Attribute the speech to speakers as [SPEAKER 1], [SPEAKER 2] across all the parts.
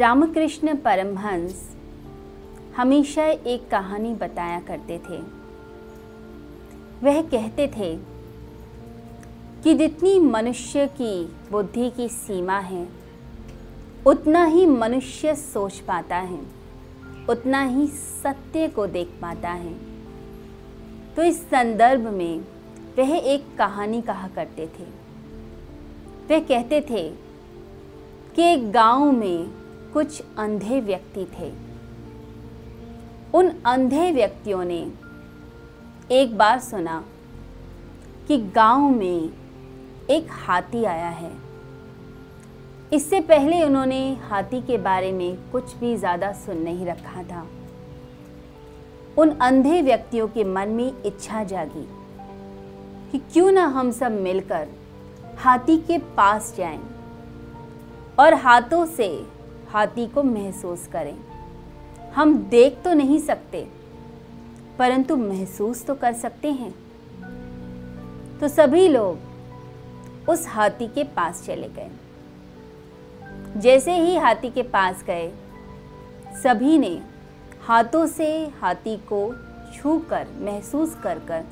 [SPEAKER 1] रामकृष्ण परमहंस हमेशा एक कहानी बताया करते थे। वह कहते थे कि जितनी मनुष्य की बुद्धि की सीमा है, उतना ही मनुष्य सोच पाता है, उतना ही सत्य को देख पाता है। तो इस संदर्भ में वह एक कहानी कहा करते थे। वह कहते थे कि एक गाँव में कुछ अंधे व्यक्ति थे। उन अंधे व्यक्तियों ने एक बार सुना कि गाँव में एक हाथी आया है। इससे पहले उन्होंने हाथी के बारे में कुछ भी ज़्यादा सुन नहीं रखा था। उन अंधे व्यक्तियों के मन में इच्छा जागी कि क्यों ना हम सब मिलकर हाथी के पास जाएँ और हाथों से हाथी को महसूस करें। हम देख तो नहीं सकते, परंतु महसूस तो कर सकते हैं। तो सभी लोग उस हाथी के पास चले गए। जैसे ही हाथी के पास गए, सभी ने हाथों से हाथी को छू कर महसूस कर कर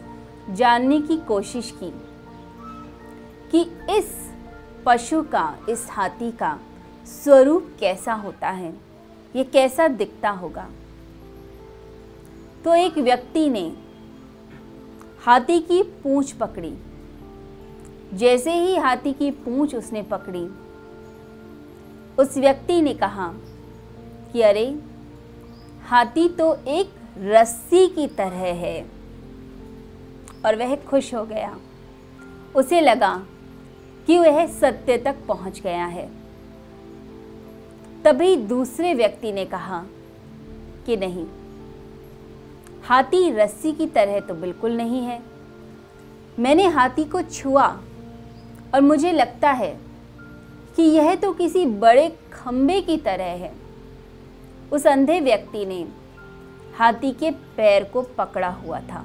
[SPEAKER 1] जानने की कोशिश की कि इस पशु का, इस हाथी का स्वरूप कैसा होता है, ये कैसा दिखता होगा। तो एक व्यक्ति ने हाथी की पूंछ पकड़ी। जैसे ही हाथी की पूंछ उसने पकड़ी, उस व्यक्ति ने कहा कि अरे, हाथी तो एक रस्सी की तरह है। और वह खुश हो गया। उसे लगा कि वह सत्य तक पहुँच गया है। तभी दूसरे व्यक्ति ने कहा कि नहीं, हाथी रस्सी की तरह तो बिल्कुल नहीं है। मैंने हाथी को छुआ और मुझे लगता है कि यह तो किसी बड़े खंबे की तरह है। उस अंधे व्यक्ति ने हाथी के पैर को पकड़ा हुआ था।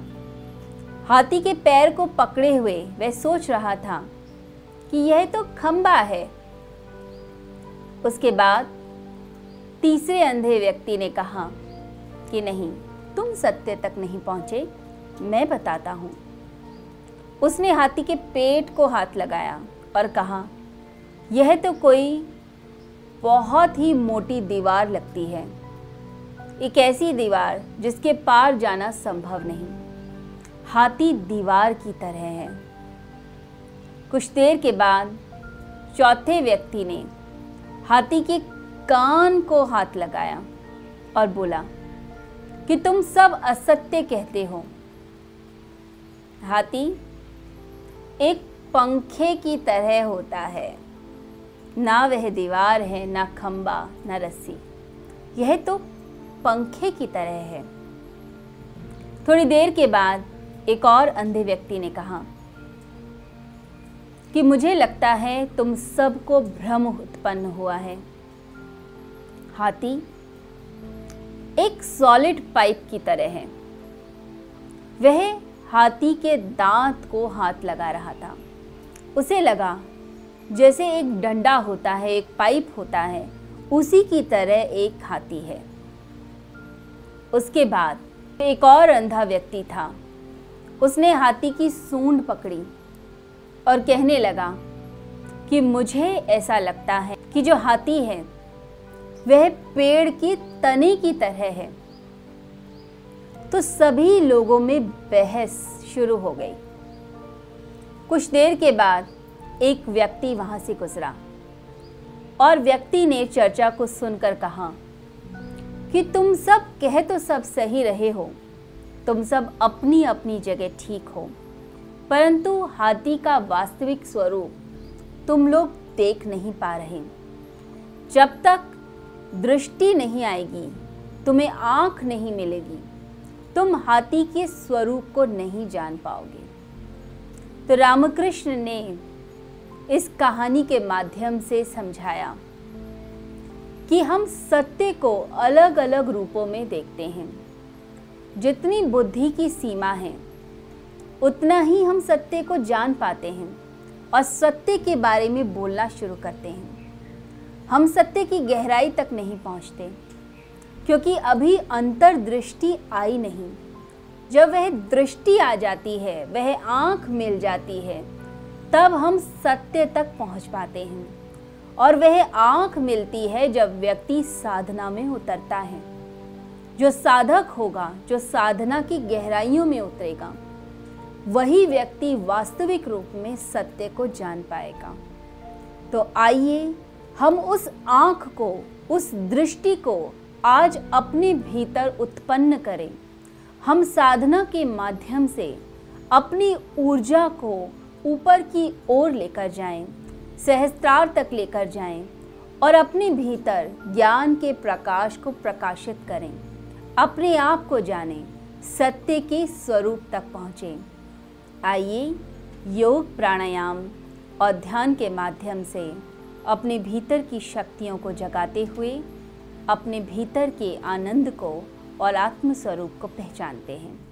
[SPEAKER 1] हाथी के पैर को पकड़े हुए वह सोच रहा था कि यह तो खंबा है। उसके बाद तीसरे अंधे व्यक्ति ने कहा कि नहीं, तुम सत्य तक नहीं पहुँचे, मैं बताता हूँ। उसने हाथी के पेट को हाथ लगाया और कहा, यह तो कोई बहुत ही मोटी दीवार लगती है। एक ऐसी दीवार जिसके पार जाना संभव नहीं। हाथी दीवार की तरह है। कुछ देर के बाद चौथे व्यक्ति ने हाथी के कान को हाथ लगाया और बोला, कि तुम सब असत्य कहते हो। हाथी, एक पंखे की तरह होता है। ना वह दीवार है, ना खंबा, ना रस्सी। यह तो पंखे की तरह है। थोड़ी देर के बाद एक और अंधे व्यक्ति ने कहा, कि मुझे लगता है तुम सबको भ्रम उत्पन्न हुआ है। हाथी एक सॉलिड पाइप की तरह है। वह हाथी के दांत को हाथ लगा रहा था। उसे लगा जैसे एक डंडा होता है, एक पाइप होता है, उसी की तरह एक हाथी है। उसके बाद एक और अंधा व्यक्ति था। उसने हाथी की सूंड पकड़ी और कहने लगा कि मुझे ऐसा लगता है कि जो हाथी है वह पेड़ की तने की तरह है। तो सभी लोगों में बहस शुरू हो गई। कुछ देर के बाद एक व्यक्ति वहाँ से गुजरा और व्यक्ति ने चर्चा को सुनकर कहा कि तुम सब कह तो सब सही रहे हो, तुम सब अपनी अपनी जगह ठीक हो, परंतु हाथी का वास्तविक स्वरूप तुम लोग देख नहीं पा रहे। जब तक दृष्टि नहीं आएगी, तुम्हें आँख नहीं मिलेगी, तुम हाथी के स्वरूप को नहीं जान पाओगे। तो रामकृष्ण ने इस कहानी के माध्यम से समझाया कि हम सत्य को अलग अलग रूपों में देखते हैं। जितनी बुद्धि की सीमा है, उतना ही हम सत्य को जान पाते हैं और सत्य के बारे में बोलना शुरू करते हैं। हम सत्य की गहराई तक नहीं पहुँचते, क्योंकि अभी अंतर्दृष्टि आई नहीं। जब वह दृष्टि आ जाती है, वह आँख मिल जाती है, तब हम सत्य तक पहुँच पाते हैं। और वह आँख मिलती है जब व्यक्ति साधना में उतरता है। जो साधक होगा, जो साधना की गहराइयों में उतरेगा, वही व्यक्ति वास्तविक रूप में सत्य को जान पाएगा। तो आइए हम उस आँख को उस दृष्टि को आज अपने भीतर उत्पन्न करें। हम साधना के माध्यम से अपनी ऊर्जा को ऊपर की ओर लेकर जाएँ, सहस्त्रार तक लेकर जाएँ और अपने भीतर ज्ञान के प्रकाश को प्रकाशित करें। अपने आप को जानें सत्य के स्वरूप तक पहुँचें। आइए योग प्राणायाम और ध्यान के माध्यम से अपने भीतर की शक्तियों को जगाते हुए, अपने भीतर के आनंद को और आत्मस्वरूप को पहचानते हैं।